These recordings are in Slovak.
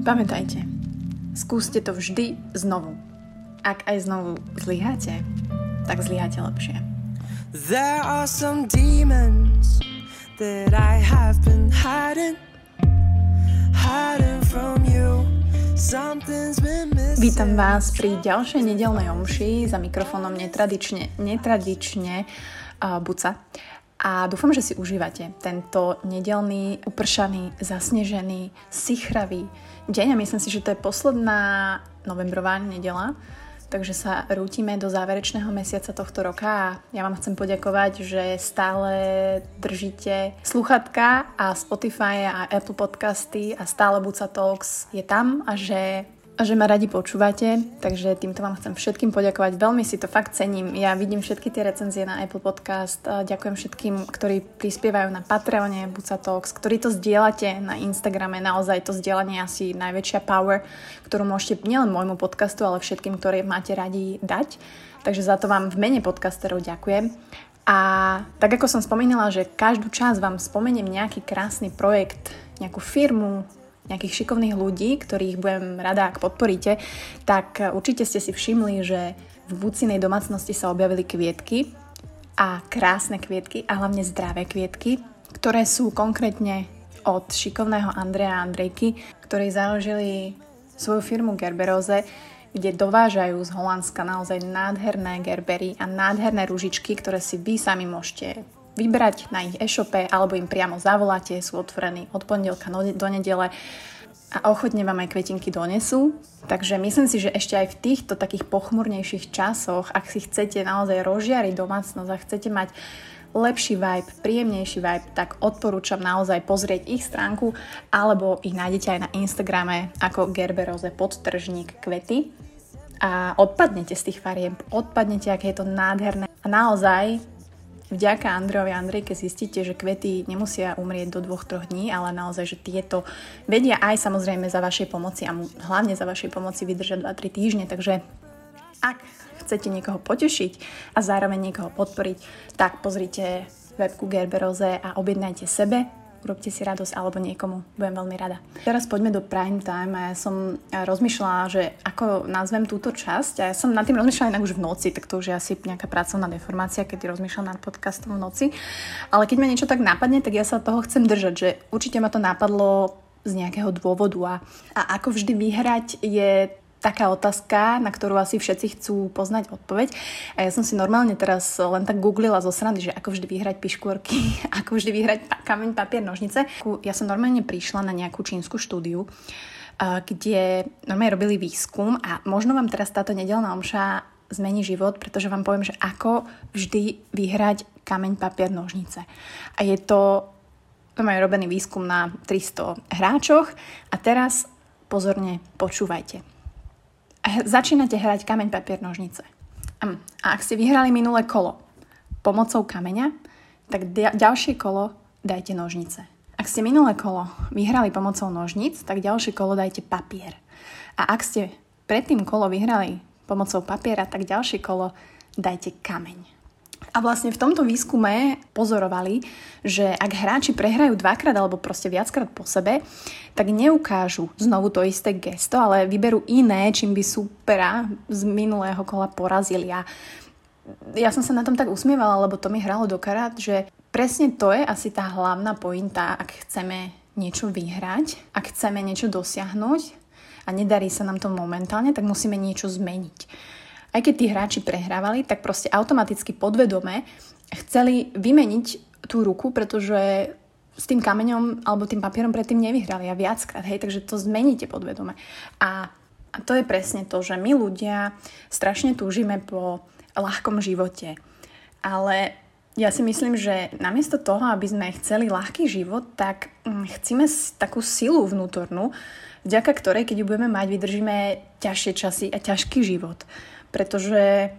Pamätajte, skúste to vždy znovu. Ak aj znovu zlyháte, tak zlyháte lepšie. There are some demons that I have been hiding, hiding from you. Vítam vás pri ďalšej nedelnej omši za mikrofónom netradične, netradične uh, Buca. A dúfam, že si užívate tento nedelný, upršaný, zasnežený, sichravý deň. A myslím si, že to je posledná novembrová nedela, takže sa rútime do záverečného mesiaca tohto roka. A ja vám chcem poďakovať, že stále držíte sluchatka a Spotify a Apple podcasty a stále Buca Talks je tam a že a že ma radi počúvate, takže týmto vám chcem všetkým poďakovať. Veľmi si to fakt cením. Ja vidím všetky tie recenzie na Apple Podcast. Ďakujem všetkým, ktorí prispievajú na Patreone Buca Talks, ktorí to zdieľate na Instagrame. Naozaj to zdieľanie je asi najväčšia power, ktorú môžete nielen môjmu podcastu, ale všetkým, ktorí máte radi dať. Takže za to vám v mene podcasterov ďakujem. A tak ako som spomínala, že každú čas vám spomeniem nejaký krásny projekt, nejakú firmu, nejakých šikovných ľudí, ktorých budem rada, ak podporíte, tak určite ste si všimli, že v Bucinej domácnosti sa objavili kvietky a krásne kvietky a hlavne zdravé kvietky, ktoré sú konkrétne od šikovného Andreja Andrejky, ktorí založili svoju firmu Gerberoze, kde dovážajú z Holandska naozaj nádherné gerbery a nádherné ružičky, ktoré si vy sami môžete vybrať na ich e-shope alebo im priamo zavoláte, sú otvorení od pondelka do nedele a ochotne vám aj kvetinky donesú. Takže myslím si, že ešte aj v týchto takých pochmurnejších časoch, ak si chcete naozaj rozžiariť domácnosť a chcete mať lepší vibe, príjemnejší vibe, tak odporúčam naozaj pozrieť ich stránku alebo ich nájdete aj na Instagrame ako Gerberoze podtržník kvety a odpadnete z tých farieb, odpadnete, aké je to nádherné a naozaj vďaka Andrejovi a Andrejke zistíte, že kvety nemusia umrieť do dvoch, troch dní, ale naozaj, že tieto vedia aj samozrejme za vašej pomoci a hlavne za vašej pomoci vydržať 2-3 týždne, takže ak chcete niekoho potešiť a zároveň niekoho podporiť, tak pozrite webku Gerberoze a objednajte sebe urobte si radosť alebo niekomu. Budem veľmi rada. Teraz poďme do prime time a ja som rozmýšľala, že ako nazvem túto časť a ja som nad tým rozmýšľala inak už v noci, tak to už je asi nejaká pracovná deformácia, keď rozmýšľam nad podcastom v noci. Ale keď ma niečo tak napadne, tak ja sa toho chcem držať, že určite ma to napadlo z nejakého dôvodu a, a ako vždy vyhrať je taká otázka, na ktorú asi všetci chcú poznať odpoveď. A ja som si normálne teraz len tak googlila zo srandy, že ako vždy vyhrať piškôrky, ako vždy vyhrať kameň, papier, nožnice. Ja som normálne prišla na nejakú čínsku štúdiu, kde normálne robili výskum a možno vám teraz táto nedelná omša zmení život, pretože vám poviem, že ako vždy vyhrať kameň, papier, nožnice. A je to, to majú robený výskum na 300 hráčoch a teraz pozorne počúvajte začínate hrať kameň, papier, nožnice. A ak ste vyhrali minulé kolo pomocou kameňa, tak ďalšie kolo dajte nožnice. Ak ste minulé kolo vyhrali pomocou nožnic, tak ďalšie kolo dajte papier. A ak ste predtým kolo vyhrali pomocou papiera, tak ďalšie kolo dajte kameň. A vlastne v tomto výskume pozorovali, že ak hráči prehrajú dvakrát alebo proste viackrát po sebe, tak neukážu znovu to isté gesto, ale vyberú iné, čím by supera z minulého kola porazili. A ja som sa na tom tak usmievala, lebo to mi hralo do karát, že presne to je asi tá hlavná pointa, ak chceme niečo vyhrať, ak chceme niečo dosiahnuť a nedarí sa nám to momentálne, tak musíme niečo zmeniť aj keď tí hráči prehrávali, tak proste automaticky podvedome chceli vymeniť tú ruku, pretože s tým kameňom alebo tým papierom predtým nevyhrali a viackrát, hej, takže to zmeníte podvedome. A, a to je presne to, že my ľudia strašne túžime po ľahkom živote. Ale ja si myslím, že namiesto toho, aby sme chceli ľahký život, tak hm, chceme takú silu vnútornú, vďaka ktorej, keď ju budeme mať, vydržíme ťažšie časy a ťažký život. Pretože,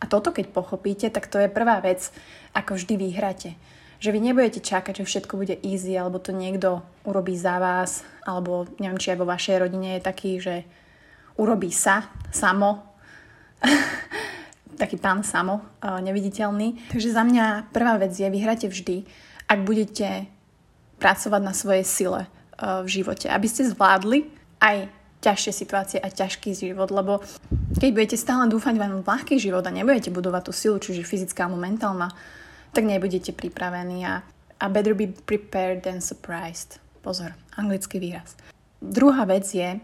a toto keď pochopíte, tak to je prvá vec, ako vždy vyhráte. Že vy nebudete čakať, že všetko bude easy, alebo to niekto urobí za vás, alebo neviem, či aj vo vašej rodine je taký, že urobí sa, samo, taký pán samo, neviditeľný. Takže za mňa prvá vec je, vyhráte vždy, ak budete pracovať na svojej sile v živote. Aby ste zvládli aj ťažšie situácie a ťažký život, lebo keď budete stále dúfať len v ľahký život a nebudete budovať tú silu, čiže fyzická alebo mentálna, tak nebudete pripravení a, a better be prepared than surprised. Pozor, anglický výraz. Druhá vec je,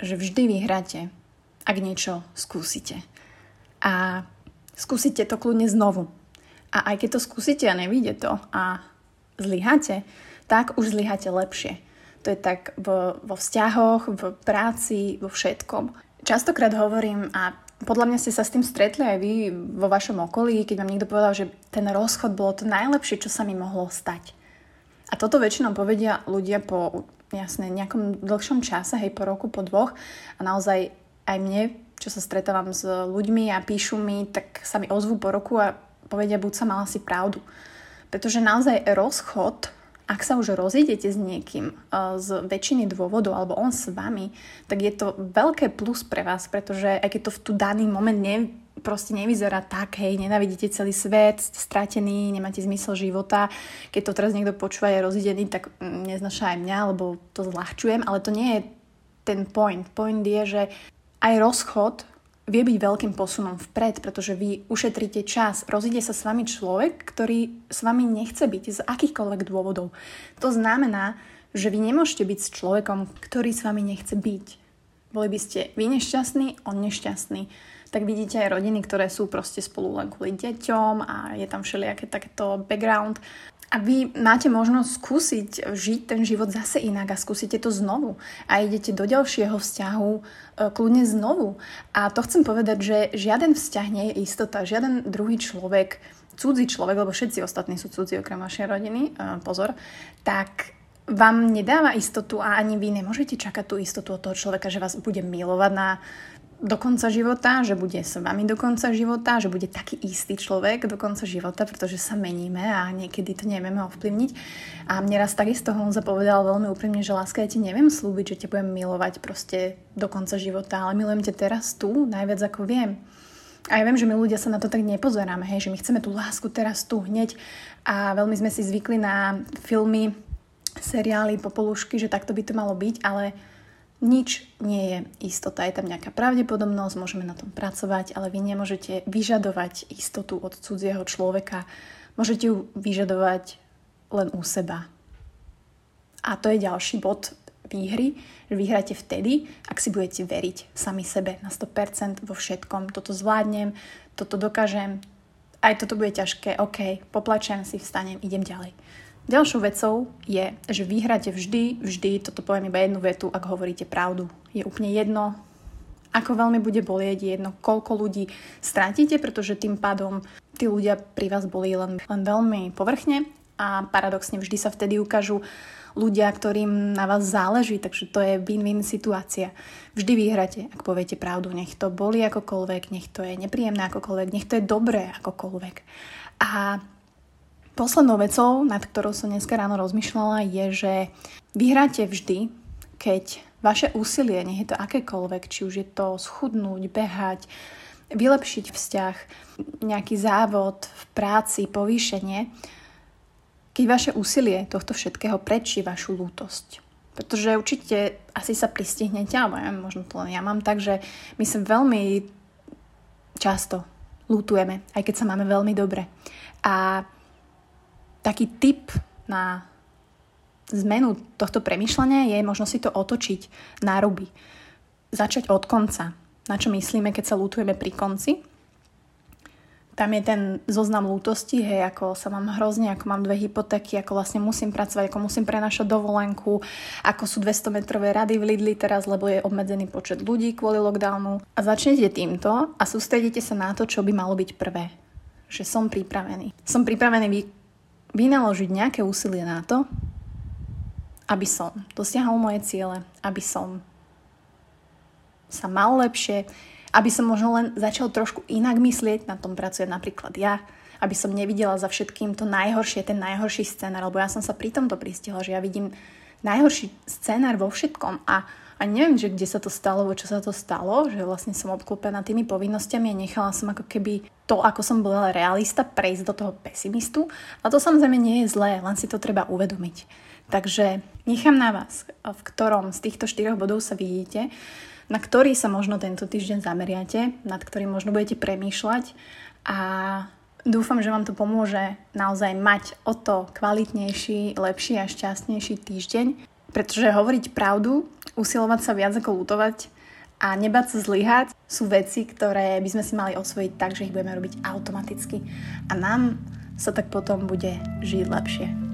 že vždy vyhráte, ak niečo skúsite. A skúsite to kľudne znovu. A aj keď to skúsite a nevíde to a zlyháte, tak už zlyháte lepšie. To je tak vo, vo vzťahoch, v práci, vo všetkom. Častokrát hovorím, a podľa mňa ste sa s tým stretli aj vy vo vašom okolí, keď vám niekto povedal, že ten rozchod bolo to najlepšie, čo sa mi mohlo stať. A toto väčšinou povedia ľudia po jasne, nejakom dlhšom čase, hej, po roku, po dvoch. A naozaj aj mne, čo sa stretávam s ľuďmi a píšu mi, tak sa mi ozvú po roku a povedia, buď sa mala si pravdu. Pretože naozaj rozchod ak sa už rozídete s niekým uh, z väčšiny dôvodov, alebo on s vami, tak je to veľké plus pre vás, pretože aj keď to v tu daný moment ne, proste nevyzerá tak, hej, nenavidíte celý svet, ste stratení, nemáte zmysel života. Keď to teraz niekto počúva, je rozídený, tak neznaša aj mňa, lebo to zľahčujem, ale to nie je ten point. Point je, že aj rozchod vie byť veľkým posunom vpred, pretože vy ušetríte čas. Rozíde sa s vami človek, ktorý s vami nechce byť z akýchkoľvek dôvodov. To znamená, že vy nemôžete byť s človekom, ktorý s vami nechce byť. Boli by ste vy nešťastní, on nešťastný. Tak vidíte aj rodiny, ktoré sú proste spolu len kvôli deťom a je tam všelijaké takéto background. A vy máte možnosť skúsiť žiť ten život zase inak a skúsite to znovu. A idete do ďalšieho vzťahu e, kľudne znovu. A to chcem povedať, že žiaden vzťah nie je istota. Žiaden druhý človek, cudzí človek, lebo všetci ostatní sú cudzí okrem vašej rodiny, e, pozor, tak vám nedáva istotu a ani vy nemôžete čakať tú istotu od toho človeka, že vás bude milovať na do konca života, že bude s vami do konca života, že bude taký istý človek do konca života, pretože sa meníme a niekedy to nevieme ovplyvniť. A mne raz takisto Honza povedal veľmi úprimne, že láska, ja ti neviem slúbiť, že ťa budem milovať proste do konca života, ale milujem ťa teraz tu, najviac ako viem. A ja viem, že my ľudia sa na to tak nepozeráme, hej, že my chceme tú lásku teraz tu hneď a veľmi sme si zvykli na filmy, seriály, popolušky, že takto by to malo byť, ale nič nie je istota, je tam nejaká pravdepodobnosť, môžeme na tom pracovať, ale vy nemôžete vyžadovať istotu od cudzieho človeka. Môžete ju vyžadovať len u seba. A to je ďalší bod výhry, že vyhráte vtedy, ak si budete veriť sami sebe na 100% vo všetkom. Toto zvládnem, toto dokážem, aj toto bude ťažké, OK, poplačem si, vstanem, idem ďalej. Ďalšou vecou je, že vyhráte vždy, vždy, toto poviem iba jednu vetu, ak hovoríte pravdu. Je úplne jedno, ako veľmi bude bolieť, je jedno, koľko ľudí strátite, pretože tým pádom tí ľudia pri vás boli len, len veľmi povrchne a paradoxne vždy sa vtedy ukážu ľudia, ktorým na vás záleží, takže to je win-win situácia. Vždy vyhráte, ak poviete pravdu, nech to boli akokoľvek, nech to je nepríjemné akokoľvek, nech to je dobré akokoľvek. A Poslednou vecou, nad ktorou som dneska ráno rozmýšľala, je, že vyhráte vždy, keď vaše úsilie, nech je to akékoľvek, či už je to schudnúť, behať, vylepšiť vzťah, nejaký závod v práci, povýšenie, keď vaše úsilie tohto všetkého prečí vašu lútosť. Pretože určite asi sa pristihnete, alebo ja, možno to len ja mám tak, že my sa veľmi často lútujeme, aj keď sa máme veľmi dobre. A taký tip na zmenu tohto premyšľania je možno si to otočiť na ruby. Začať od konca. Na čo myslíme, keď sa lútujeme pri konci? Tam je ten zoznam lútosti, hej, ako sa mám hrozne, ako mám dve hypotéky, ako vlastne musím pracovať, ako musím prenašať dovolenku, ako sú 200 metrové rady v Lidli teraz, lebo je obmedzený počet ľudí kvôli lockdownu. A začnete týmto a sústredíte sa na to, čo by malo byť prvé. Že som pripravený. Som pripravený vynaložiť nejaké úsilie na to, aby som dosiahol moje ciele, aby som sa mal lepšie, aby som možno len začal trošku inak myslieť, na tom pracujem napríklad ja, aby som nevidela za všetkým to najhoršie, ten najhorší scenár, lebo ja som sa pri tomto pristihla, že ja vidím najhorší scenár vo všetkom a a neviem, že kde sa to stalo, čo sa to stalo, že vlastne som obklopená tými povinnosťami a nechala som ako keby to, ako som bola realista, prejsť do toho pesimistu. A to samozrejme nie je zlé, len si to treba uvedomiť. Takže nechám na vás, v ktorom z týchto štyroch bodov sa vidíte, na ktorý sa možno tento týždeň zameriate, nad ktorým možno budete premýšľať a dúfam, že vám to pomôže naozaj mať o to kvalitnejší, lepší a šťastnejší týždeň, pretože hovoriť pravdu, usilovať sa viac ako lutovať a nebať sa zlyhať sú veci, ktoré by sme si mali osvojiť tak, že ich budeme robiť automaticky a nám sa tak potom bude žiť lepšie.